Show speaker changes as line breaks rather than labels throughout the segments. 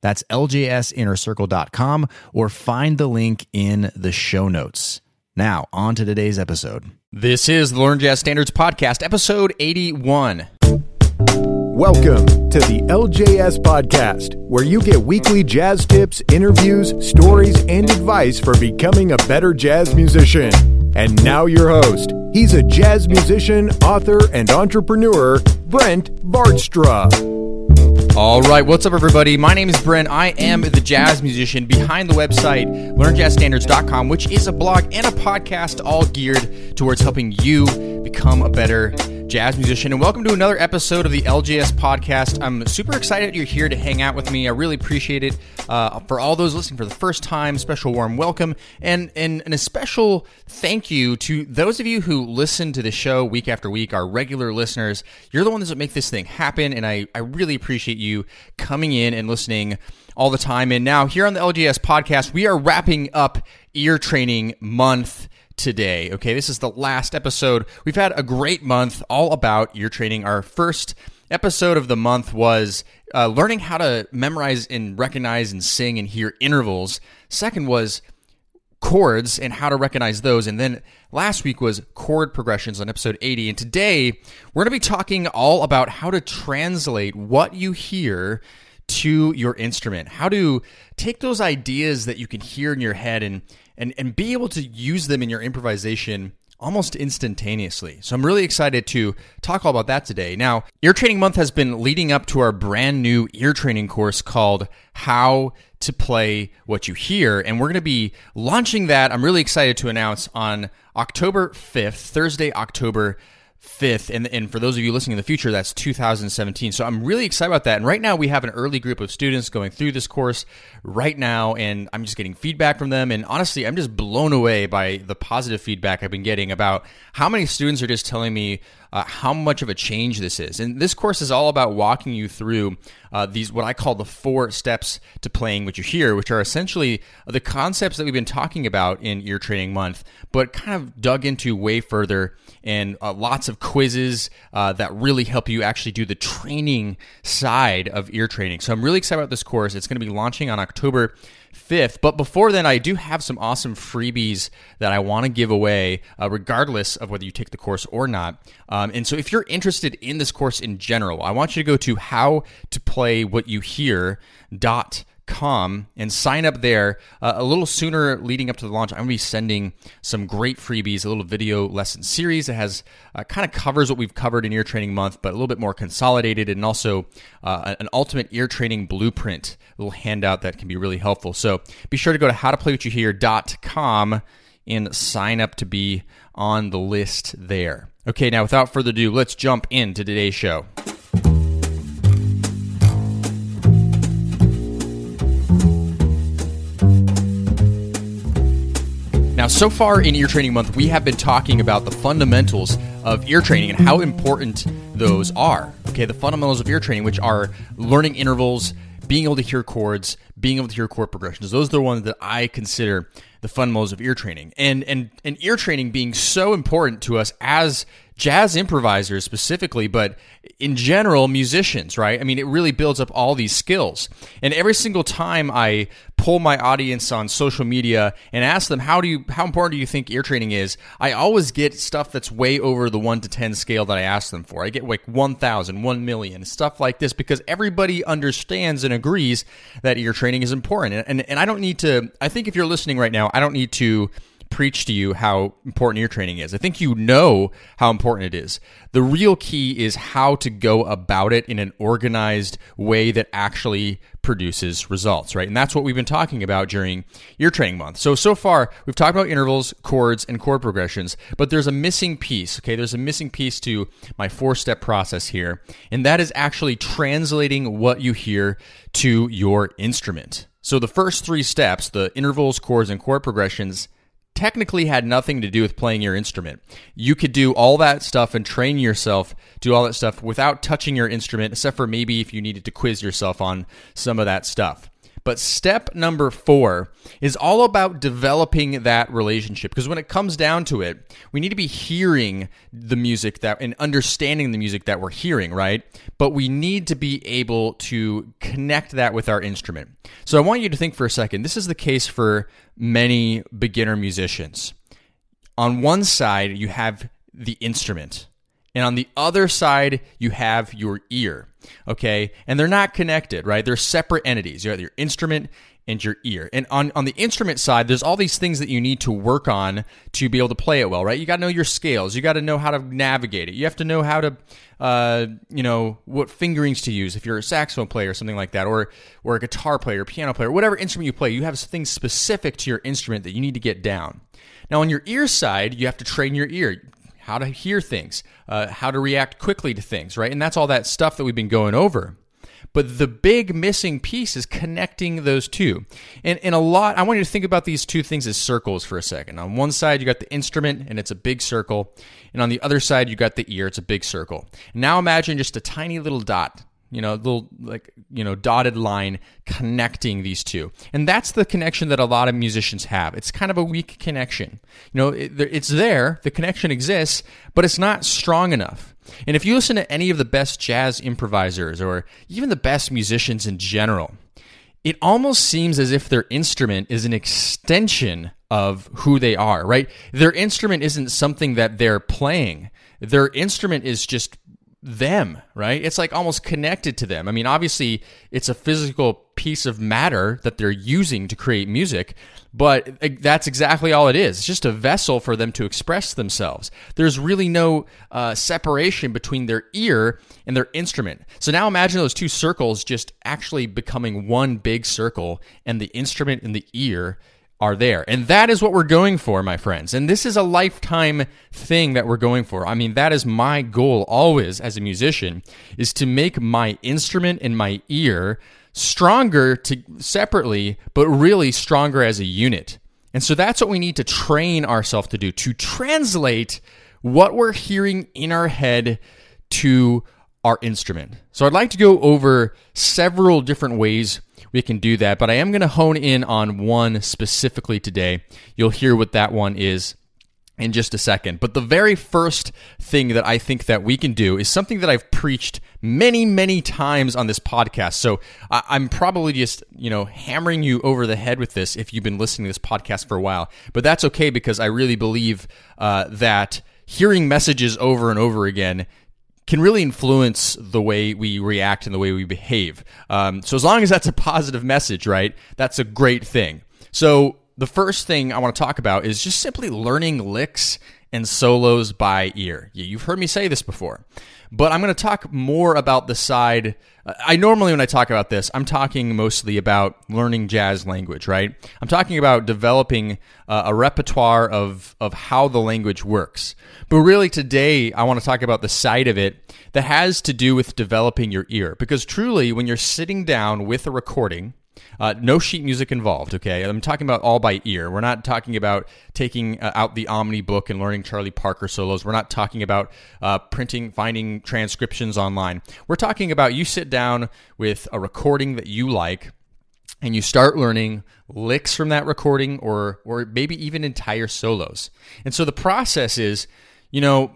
That's ljsinnercircle.com or find the link in the show notes. Now, on to today's episode. This is the Learn Jazz Standards Podcast, episode 81.
Welcome to the LJS Podcast, where you get weekly jazz tips, interviews, stories, and advice for becoming a better jazz musician. And now, your host. He's a jazz musician, author, and entrepreneur, Brent Vaartstra.
All right, what's up, everybody? My name is Brent. I am the jazz musician behind the website learnjazzstandards.com, which is a blog and a podcast all geared towards helping you become a better jazz musician. And welcome to another episode of the LJS podcast. I'm super excited you're here to hang out with me. I really appreciate it. Uh, for all those listening for the first time, special warm welcome and, and, and a special thank you to those of you who listen to the show week after week, our regular listeners. You're the ones that make this thing happen. And I, I really appreciate you coming in and listening all the time. And now here on the LJS podcast, we are wrapping up ear training month today. Okay, this is the last episode. We've had a great month all about ear training. Our first episode of the month was uh, learning how to memorize and recognize and sing and hear intervals. Second was chords and how to recognize those. And then last week was chord progressions on episode 80. And today we're going to be talking all about how to translate what you hear to your instrument, how to take those ideas that you can hear in your head and and and be able to use them in your improvisation almost instantaneously. So I'm really excited to talk all about that today. Now, ear training month has been leading up to our brand new ear training course called How to Play What You Hear, and we're going to be launching that. I'm really excited to announce on October 5th, Thursday, October 5th. And, and for those of you listening in the future, that's 2017. So I'm really excited about that. And right now, we have an early group of students going through this course right now. And I'm just getting feedback from them. And honestly, I'm just blown away by the positive feedback I've been getting about how many students are just telling me uh, how much of a change this is. And this course is all about walking you through uh, these, what I call the four steps to playing what you hear, which are essentially the concepts that we've been talking about in Ear Training Month, but kind of dug into way further and uh, lots of quizzes uh, that really help you actually do the training side of ear training. So I'm really excited about this course. It's going to be launching on October 5th. But before then, I do have some awesome freebies that I want to give away, uh, regardless of whether you take the course or not. Um, and so, if you're interested in this course in general, I want you to go to how com and sign up there uh, a little sooner leading up to the launch i'm going to be sending some great freebies a little video lesson series that has uh, kind of covers what we've covered in ear training month but a little bit more consolidated and also uh, an ultimate ear training blueprint little handout that can be really helpful. So be sure to go to howtoplaywhatyouhear.com and sign up to be on the list there. Okay now without further ado let's jump into today's show Now, so far in Ear Training Month, we have been talking about the fundamentals of ear training and how important those are. Okay, the fundamentals of ear training, which are learning intervals, being able to hear chords, being able to hear chord progressions. Those are the ones that I consider the fundamentals of ear training. And and and ear training being so important to us as jazz improvisers specifically, but in general, musicians, right? I mean, it really builds up all these skills. And every single time I pull my audience on social media and ask them, how do you, how important do you think ear training is? I always get stuff that's way over the one to 10 scale that I ask them for. I get like 1,000, 1 million, stuff like this because everybody understands and agrees that ear training is important. And, and, and I don't need to, I think if you're listening right now, I don't need to preach to you how important ear training is. I think you know how important it is. The real key is how to go about it in an organized way that actually produces results, right? And that's what we've been talking about during ear training month. So, so far, we've talked about intervals, chords, and chord progressions, but there's a missing piece, okay? There's a missing piece to my four step process here, and that is actually translating what you hear to your instrument. So the first three steps, the intervals, chords, and chord progressions, technically had nothing to do with playing your instrument. You could do all that stuff and train yourself, do all that stuff without touching your instrument, except for maybe if you needed to quiz yourself on some of that stuff. But step number four is all about developing that relationship because when it comes down to it, we need to be hearing the music that and understanding the music that we're hearing, right? But we need to be able to connect that with our instrument. So I want you to think for a second. This is the case for many beginner musicians. On one side, you have the instrument, and on the other side, you have your ear okay? And they're not connected, right? They're separate entities. You have your instrument and your ear. And on, on the instrument side, there's all these things that you need to work on to be able to play it well, right? You got to know your scales. You got to know how to navigate it. You have to know how to, uh, you know, what fingerings to use if you're a saxophone player or something like that, or or a guitar player, piano player, whatever instrument you play. You have things specific to your instrument that you need to get down. Now, on your ear side, you have to train your ear how to hear things, uh, how to react quickly to things, right? And that's all that stuff that we've been going over. But the big missing piece is connecting those two. And, and a lot, I want you to think about these two things as circles for a second. On one side, you got the instrument, and it's a big circle. And on the other side, you got the ear, it's a big circle. Now imagine just a tiny little dot you know, little like you know dotted line connecting these two, and that's the connection that a lot of musicians have. It's kind of a weak connection. You know, it, it's there, the connection exists, but it's not strong enough. And if you listen to any of the best jazz improvisers or even the best musicians in general, it almost seems as if their instrument is an extension of who they are, right? Their instrument isn't something that they're playing. Their instrument is just them, right? It's like almost connected to them. I mean, obviously, it's a physical piece of matter that they're using to create music, but that's exactly all it is. It's just a vessel for them to express themselves. There's really no uh, separation between their ear and their instrument. So now imagine those two circles just actually becoming one big circle, and the instrument and the ear are there. And that is what we're going for, my friends. And this is a lifetime thing that we're going for. I mean, that is my goal always as a musician is to make my instrument and my ear stronger to separately, but really stronger as a unit. And so that's what we need to train ourselves to do to translate what we're hearing in our head to our instrument. So I'd like to go over several different ways we can do that. But I am going to hone in on one specifically today. You'll hear what that one is in just a second. But the very first thing that I think that we can do is something that I've preached many, many times on this podcast. So I'm probably just, you know, hammering you over the head with this if you've been listening to this podcast for a while. But that's okay because I really believe uh, that hearing messages over and over again can really influence the way we react and the way we behave. Um, so as long as that's a positive message, right, that's a great thing. So the first thing I want to talk about is just simply learning licks and solos by ear. You've heard me say this before, but I'm going to talk more about the side. I normally, when I talk about this, I'm talking mostly about learning jazz language, right? I'm talking about developing uh, a repertoire of, of how the language works. But really, today, I want to talk about the side of it that has to do with developing your ear. Because truly, when you're sitting down with a recording, uh, no sheet music involved, okay? I'm talking about all by ear. We're not talking about taking uh, out the Omnibook and learning Charlie Parker solos. We're not talking about uh, printing, finding transcriptions online. We're talking about you sit down with a recording that you like and you start learning licks from that recording or or maybe even entire solos. And so the process is you know,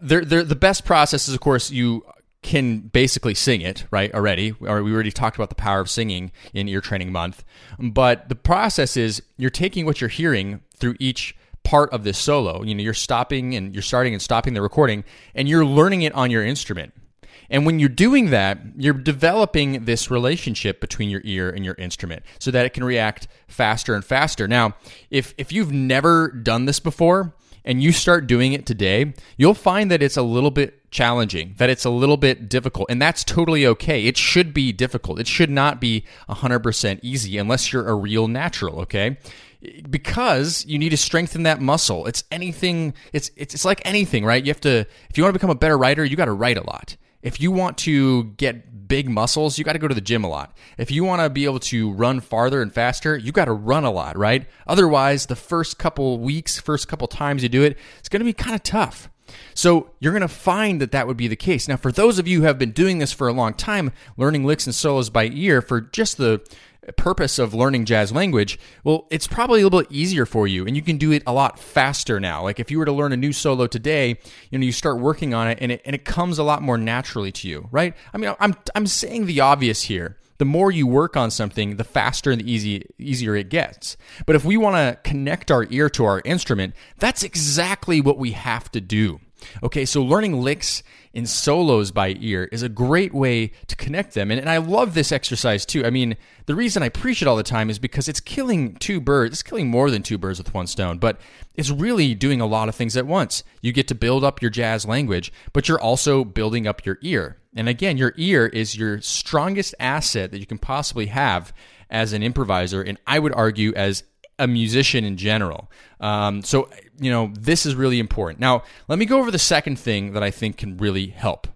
they're, they're, the best process is, of course, you can basically sing it, right, already. Or we already talked about the power of singing in ear training month. But the process is you're taking what you're hearing through each part of this solo. You know, you're stopping and you're starting and stopping the recording and you're learning it on your instrument. And when you're doing that, you're developing this relationship between your ear and your instrument so that it can react faster and faster. Now, if if you've never done this before, and you start doing it today, you'll find that it's a little bit challenging, that it's a little bit difficult, and that's totally okay. It should be difficult. It should not be 100% easy unless you're a real natural, okay? Because you need to strengthen that muscle. It's anything, it's, it's, it's like anything, right? You have to, if you want to become a better writer, you got to write a lot. If you want to get big muscles, you got to go to the gym a lot. If you want to be able to run farther and faster, you got to run a lot, right? Otherwise, the first couple weeks, first couple times you do it, it's going to be kind of tough. So you're going to find that that would be the case. Now, for those of you who have been doing this for a long time, learning licks and solos by ear for just the purpose of learning jazz language, well, it's probably a little bit easier for you and you can do it a lot faster now. Like if you were to learn a new solo today, you know, you start working on it and it, and it comes a lot more naturally to you, right? I mean, I'm, I'm saying the obvious here. The more you work on something, the faster and the easy, easier it gets. But if we want to connect our ear to our instrument, that's exactly what we have to do. Okay, so learning licks in solos by ear is a great way to connect them. And, and, I love this exercise too. I mean, the reason I preach it all the time is because it's killing two birds. It's killing more than two birds with one stone, but it's really doing a lot of things at once. You get to build up your jazz language, but you're also building up your ear. And again, your ear is your strongest asset that you can possibly have as an improviser, and I would argue as a musician in general. Um, so, you know, this is really important. Now, let me go over the second thing that I think can really help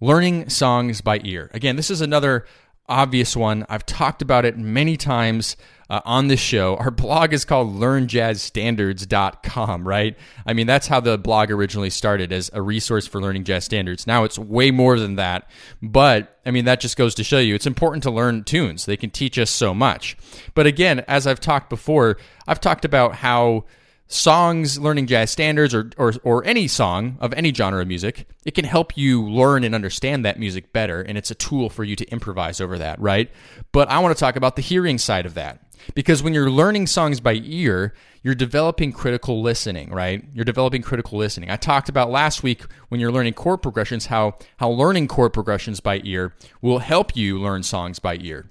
learning songs by ear. Again, this is another obvious one. I've talked about it many times uh, on this show. Our blog is called learnjazzstandards.com, right? I mean, that's how the blog originally started as a resource for learning jazz standards. Now it's way more than that. But I mean, that just goes to show you it's important to learn tunes. They can teach us so much. But again, as I've talked before, I've talked about how songs learning jazz standards or, or, or any song of any genre of music, it can help you learn and understand that music better. And it's a tool for you to improvise over that, right? But I want to talk about the hearing side of that. Because when you're learning songs by ear, you're developing critical listening, right? You're developing critical listening. I talked about last week when you're learning chord progressions how how learning chord progressions by ear will help you learn songs by ear.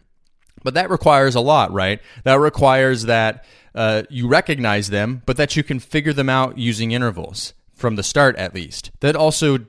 But that requires a lot, right? That requires that uh, you recognize them, but that you can figure them out using intervals from the start at least. That also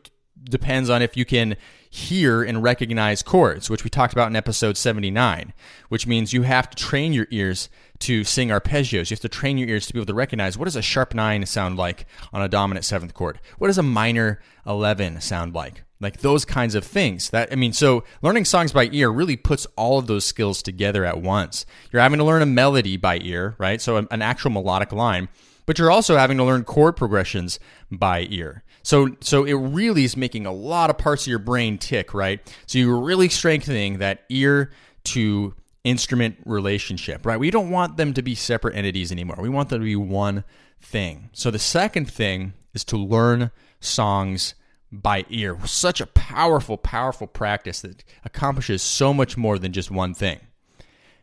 depends on if you can hear and recognize chords, which we talked about in episode 79, which means you have to train your ears to sing arpeggios. You have to train your ears to be able to recognize what does a sharp 9 sound like on a dominant 7th chord? What does a minor 11 sound like? Like those kinds of things. That I mean, so learning songs by ear really puts all of those skills together at once. You're having to learn a melody by ear, right? So an actual melodic line, but you're also having to learn chord progressions by ear. So, so it really is making a lot of parts of your brain tick, right? So you're really strengthening that ear to instrument relationship, right? We don't want them to be separate entities anymore. We want them to be one thing. So the second thing is to learn songs by ear. Such a powerful, powerful practice that accomplishes so much more than just one thing.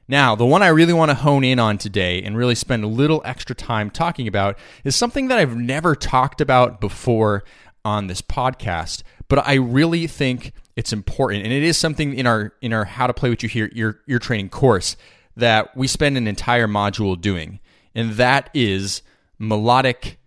Now, the one I really want to hone in on today and really spend a little extra time talking about is something that I've never talked about before on this podcast, but I really think it's important and it is something in our in our how to play what you hear ear, ear training course that we spend an entire module doing. And that is melodic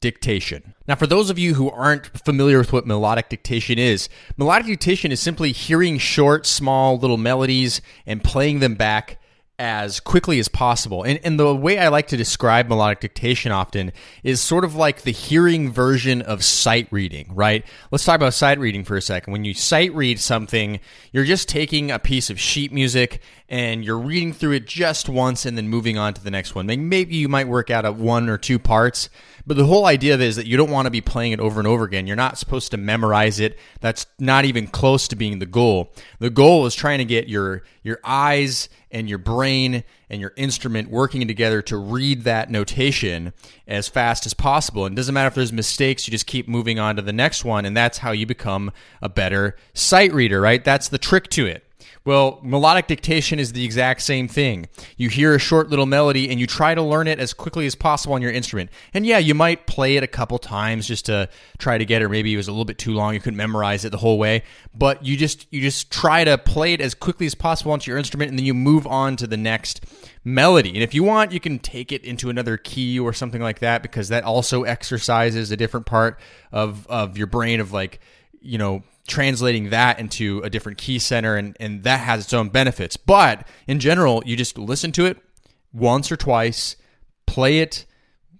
dictation. Now, for those of you who aren't familiar with what melodic dictation is, melodic dictation is simply hearing short, small little melodies and playing them back as quickly as possible. And, and the way I like to describe melodic dictation often is sort of like the hearing version of sight reading, right? Let's talk about sight reading for a second. When you sight read something, you're just taking a piece of sheet music and you're reading through it just once and then moving on to the next one. Maybe you might work out of one or two parts, but the whole idea of it is that you don't want to be playing it over and over again. You're not supposed to memorize it. That's not even close to being the goal. The goal is trying to get your your eyes and your brain and your instrument working together to read that notation as fast as possible. And it doesn't matter if there's mistakes, you just keep moving on to the next one and that's how you become a better sight reader, right? That's the trick to it Well, melodic dictation is the exact same thing. You hear a short little melody and you try to learn it as quickly as possible on your instrument. And yeah, you might play it a couple times just to try to get it. Maybe it was a little bit too long. You couldn't memorize it the whole way. But you just you just try to play it as quickly as possible onto your instrument, and then you move on to the next melody. And if you want, you can take it into another key or something like that because that also exercises a different part of of your brain of like you know translating that into a different key center and, and that has its own benefits. But in general, you just listen to it once or twice, play it,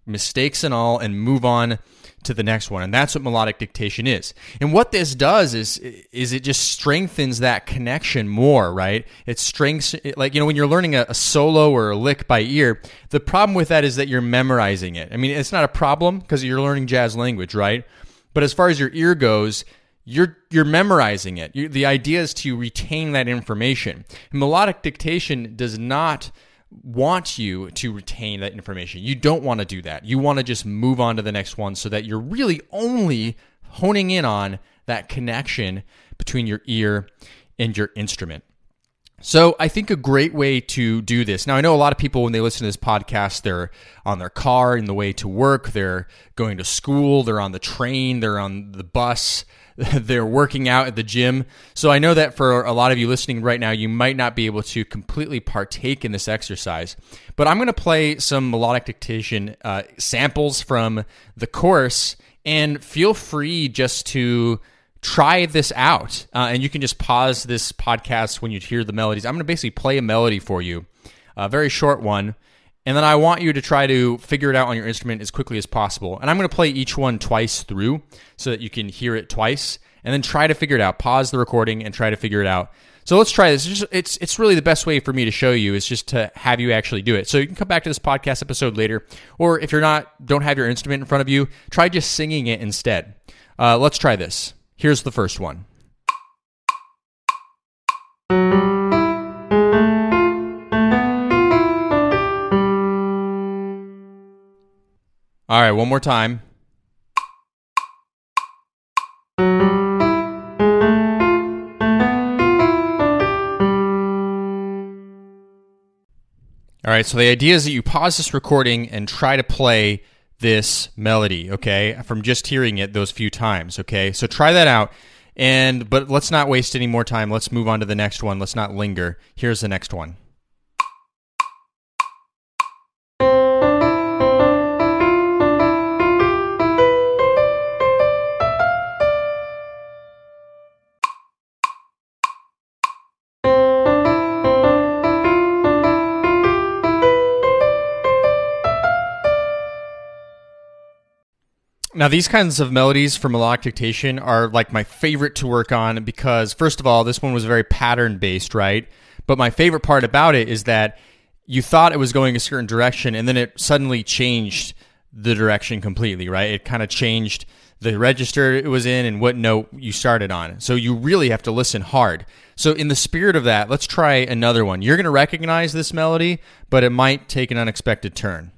mistakes and all, and move on to the next one. And that's what melodic dictation is. And what this does is is it just strengthens that connection more, right? It strengthens like you know when you're learning a, a solo or a lick by ear, the problem with that is that you're memorizing it. I mean, it's not a problem because you're learning jazz language, right? But as far as your ear goes, you're you're memorizing it. You, the idea is to retain that information. And melodic dictation does not want you to retain that information. You don't want to do that. You want to just move on to the next one so that you're really only honing in on that connection between your ear and your instrument. So I think a great way to do this. Now I know a lot of people when they listen to this podcast, they're on their car in the way to work, they're going to school, they're on the train, they're on the bus, they're working out at the gym. So I know that for a lot of you listening right now, you might not be able to completely partake in this exercise. But I'm going to play some melodic dictation uh, samples from the course, and feel free just to try this out. Uh, and you can just pause this podcast when you hear the melodies. I'm going to basically play a melody for you, a very short one. And then I want you to try to figure it out on your instrument as quickly as possible. And I'm going to play each one twice through so that you can hear it twice and then try to figure it out. Pause the recording and try to figure it out. So let's try this. It's, just, it's, it's really the best way for me to show you is just to have you actually do it. So you can come back to this podcast episode later, or if you're not don't have your instrument in front of you, try just singing it instead. Uh, let's try this. Here's the first one. All right, one more time. All right, so the idea is that you pause this recording and try to play this melody, okay, from just hearing it those few times, okay? So try that out. And but let's not waste any more time. Let's move on to the next one. Let's not linger. Here's the next one. Now, these kinds of melodies for melodic dictation are like my favorite to work on because, first of all, this one was very pattern based, right? But my favorite part about it is that you thought it was going a certain direction and then it suddenly changed the direction completely, right? It kind of changed the register it was in and what note you started on. So you really have to listen hard. So, in the spirit of that, let's try another one. You're going to recognize this melody, but it might take an unexpected turn.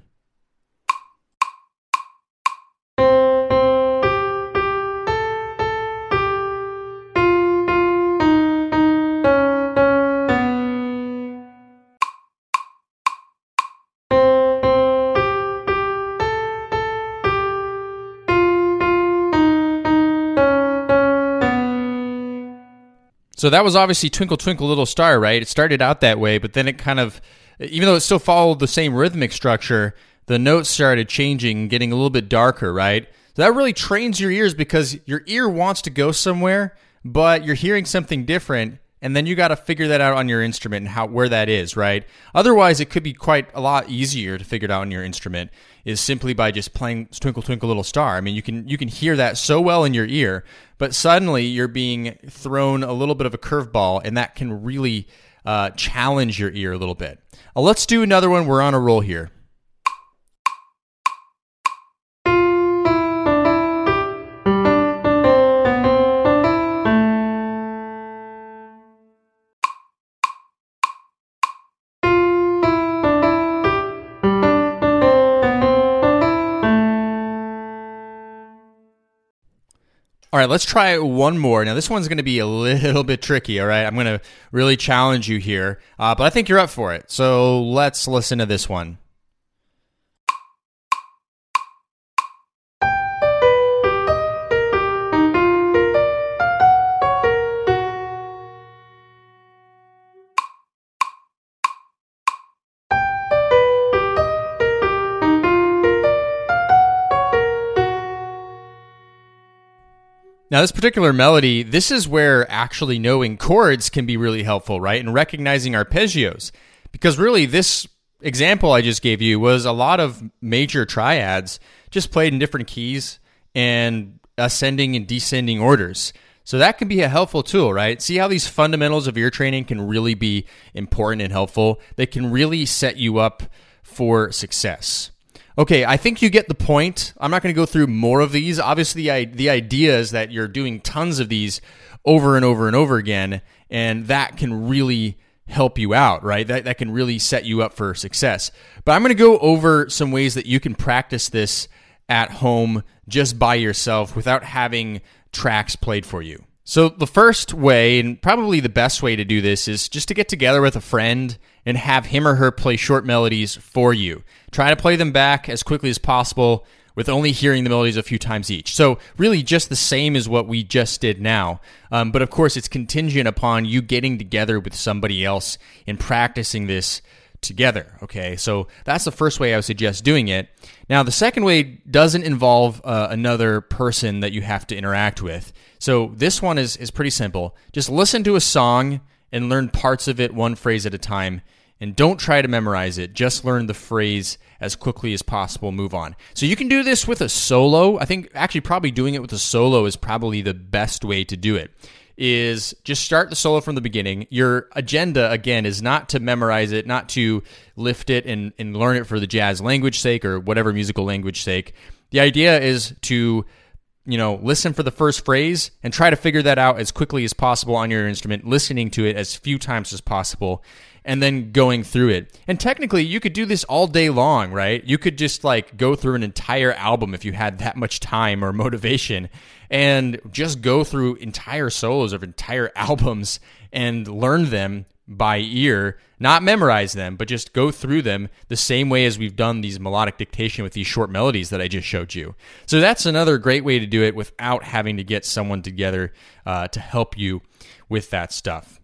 So that was obviously Twinkle Twinkle Little Star, right? It started out that way, but then it kind of, even though it still followed the same rhythmic structure, the notes started changing, getting a little bit darker, right? So that really trains your ears because your ear wants to go somewhere, but you're hearing something different and then you got to figure that out on your instrument and how where that is, right? Otherwise, it could be quite a lot easier to figure it out on your instrument is simply by just playing Twinkle Twinkle Little Star. I mean, you can you can hear that so well in your ear, but suddenly you're being thrown a little bit of a curveball, and that can really uh, challenge your ear a little bit. Uh, let's do another one. We're on a roll here. All right, let's try one more. Now, this one's going to be a little bit tricky, all right? I'm going to really challenge you here, uh, but I think you're up for it. So let's listen to this one. Now, this particular melody, this is where actually knowing chords can be really helpful, right? And recognizing arpeggios. Because really, this example I just gave you was a lot of major triads just played in different keys and ascending and descending orders. So that can be a helpful tool, right? See how these fundamentals of ear training can really be important and helpful? They can really set you up for success. Okay, I think you get the point. I'm not going to go through more of these. Obviously, the, the idea is that you're doing tons of these over and over and over again, and that can really help you out, right? That, that can really set you up for success. But I'm going to go over some ways that you can practice this at home just by yourself without having tracks played for you. So, the first way, and probably the best way to do this, is just to get together with a friend and have him or her play short melodies for you. Try to play them back as quickly as possible with only hearing the melodies a few times each. So, really, just the same as what we just did now. Um, but of course, it's contingent upon you getting together with somebody else and practicing this together. Okay, so that's the first way I would suggest doing it. Now, the second way doesn't involve uh, another person that you have to interact with. So, this one is, is pretty simple. Just listen to a song and learn parts of it one phrase at a time. And don't try to memorize it. Just learn the phrase as quickly as possible. Move on. So you can do this with a solo. I think actually probably doing it with a solo is probably the best way to do it. Is just start the solo from the beginning. Your agenda, again, is not to memorize it, not to lift it and, and learn it for the jazz language sake or whatever musical language sake. The idea is to you know, listen for the first phrase and try to figure that out as quickly as possible on your instrument, listening to it as few times as possible, and then going through it. And technically, you could do this all day long, right? You could just like go through an entire album if you had that much time or motivation and just go through entire solos of entire albums and learn them by ear, not memorize them, but just go through them the same way as we've done these melodic dictation with these short melodies that I just showed you. So that's another great way to do it without having to get someone together uh, to help you with that stuff.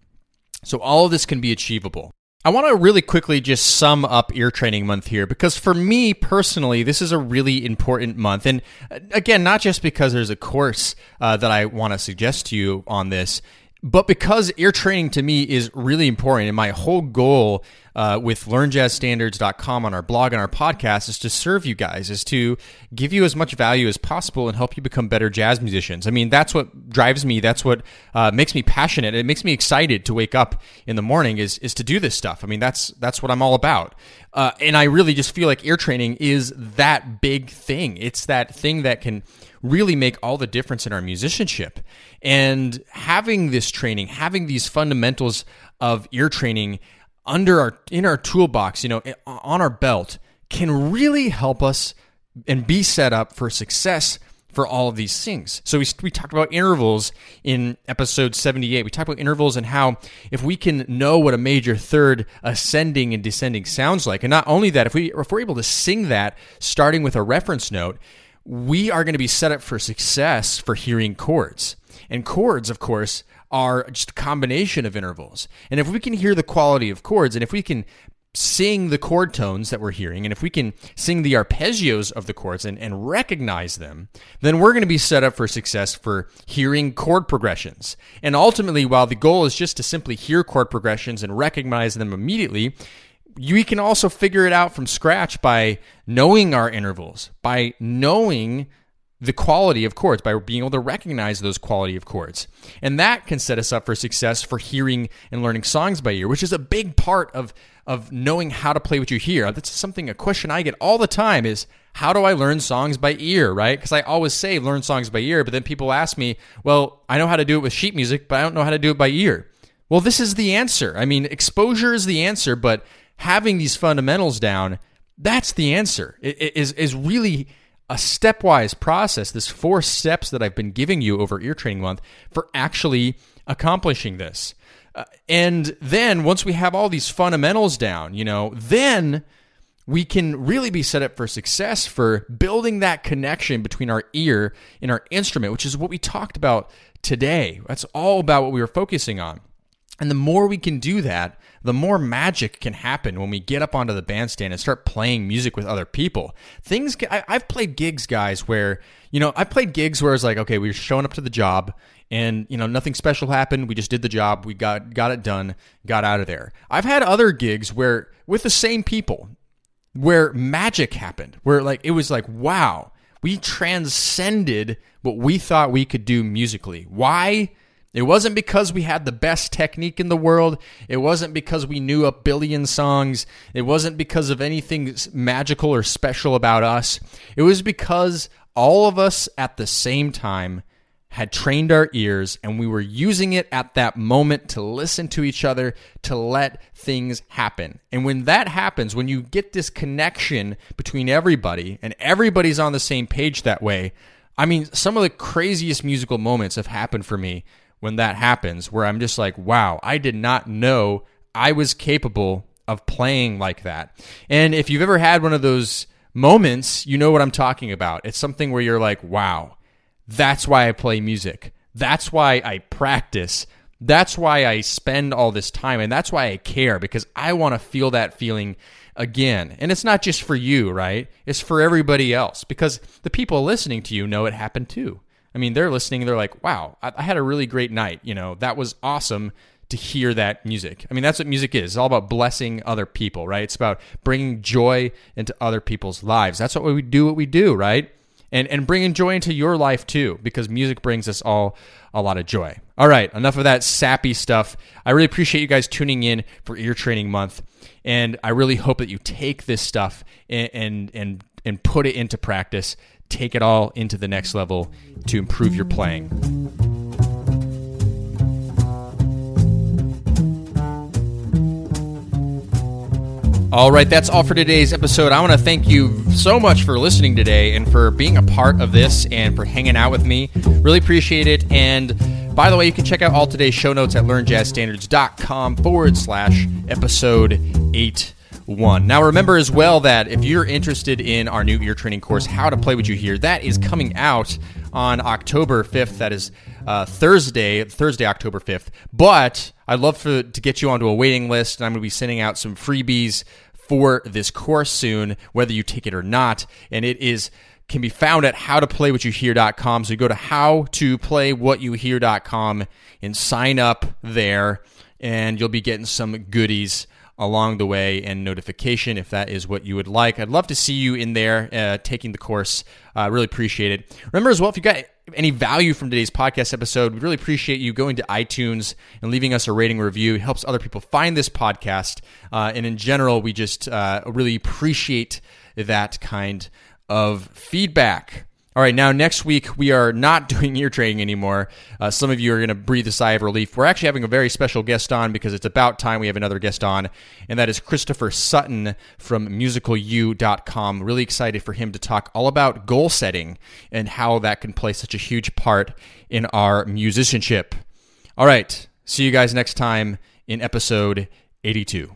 So all of this can be achievable. I want to really quickly just sum up ear training month here because for me personally, this is a really important month. And uh, again, not just because there's a course uh, that I want to suggest to you on this, but because ear training to me is really important, and my whole goal uh, with learnjazzstandards.com on our blog and our podcast is to serve you guys, is to give you as much value as possible and help you become better jazz musicians. I mean, that's what drives me. That's what uh, makes me passionate. It makes me excited to wake up in the morning is is to do this stuff. I mean, that's that's what I'm all about. Uh, and I really just feel like ear training is that big thing. It's that thing that can really make all the difference in our musicianship. And having this training, having these fundamentals of ear training under our in our toolbox, you know, on our belt can really help us and be set up for success for all of these things. So we, we talked about intervals in episode 78. We talked about intervals and how if we can know what a major third ascending and descending sounds like, and not only that, if, we, if we're able to sing that starting with a reference note, we are going to be set up for success for hearing chords. And chords, of course, are just a combination of intervals. And if we can hear the quality of chords, and if we can sing the chord tones that we're hearing, and if we can sing the arpeggios of the chords and, and recognize them, then we're going to be set up for success for hearing chord progressions. And ultimately, while the goal is just to simply hear chord progressions and recognize them immediately, we can also figure it out from scratch by knowing our intervals, by knowing the quality of chords by being able to recognize those quality of chords. And that can set us up for success for hearing and learning songs by ear, which is a big part of of knowing how to play what you hear. That's something a question I get all the time is how do I learn songs by ear, right? Because I always say learn songs by ear, but then people ask me, "Well, I know how to do it with sheet music, but I don't know how to do it by ear." Well, this is the answer. I mean, exposure is the answer, but having these fundamentals down, that's the answer. It is is really a stepwise process, this four steps that I've been giving you over ear training month for actually accomplishing this. Uh, and then once we have all these fundamentals down, you know, then we can really be set up for success for building that connection between our ear and our instrument, which is what we talked about today. That's all about what we were focusing on. And the more we can do that, the more magic can happen when we get up onto the bandstand and start playing music with other people. Things can, I, have played gigs, guys, where you know I've played gigs where it's like, okay, we are showing up to the job, and you know nothing special happened. We just did the job, we got got it done, got out of there. I've had other gigs where with the same people, where magic happened, where like it was like, wow, we transcended what we thought we could do musically. Why? It wasn't because we had the best technique in the world. It wasn't because we knew a billion songs. It wasn't because of anything magical or special about us. It was because all of us at the same time had trained our ears and we were using it at that moment to listen to each other, to let things happen. And when that happens, when you get this connection between everybody and everybody's on the same page that way, I mean, some of the craziest musical moments have happened for me when that happens, where I'm just like, wow, I did not know I was capable of playing like that. And if you've ever had one of those moments, you know what I'm talking about. It's something where you're like, wow, that's why I play music. That's why I practice. That's why I spend all this time. And that's why I care because I want to feel that feeling again. And it's not just for you, right? It's for everybody else because the people listening to you know it happened too. I mean, they're listening they're like, wow, I, I had a really great night. You know, that was awesome to hear that music. I mean, that's what music is. It's all about blessing other people, right? It's about bringing joy into other people's lives. That's what we do, what we do, right? And, and bringing joy into your life too, because music brings us all a lot of joy. All right, enough of that sappy stuff. I really appreciate you guys tuning in for Ear Training Month, and I really hope that you take this stuff and and and, and put it into practice take it all into the next level to improve your playing. All right, that's all for today's episode. I want to thank you so much for listening today and for being a part of this and for hanging out with me. Really appreciate it. And by the way, you can check out all today's show notes at learnjazzstandards.com forward slash episode 8 one. Now, remember as well that if you're interested in our new ear training course, How to Play What You Hear, that is coming out on October 5th. That is uh, Thursday, Thursday, October 5th. But I'd love for, to get you onto a waiting list, and I'm going to be sending out some freebies for this course soon, whether you take it or not. And it is can be found at howtoplaywhatyouhear.com. So you go to howtoplaywhatyouhear.com and sign up there, and you'll be getting some goodies along the way and notification if that is what you would like. I'd love to see you in there uh, taking the course. I uh, really appreciate it. Remember as well, if you got any value from today's podcast episode, we really appreciate you going to iTunes and leaving us a rating review. It helps other people find this podcast. Uh, and in general, we just uh, really appreciate that kind of feedback. All right, now next week we are not doing ear training anymore. Uh, some of you are going to breathe a sigh of relief. We're actually having a very special guest on because it's about time we have another guest on, and that is Christopher Sutton from musicalu.com. Really excited for him to talk all about goal setting and how that can play such a huge part in our musicianship. All right, see you guys next time in episode 82.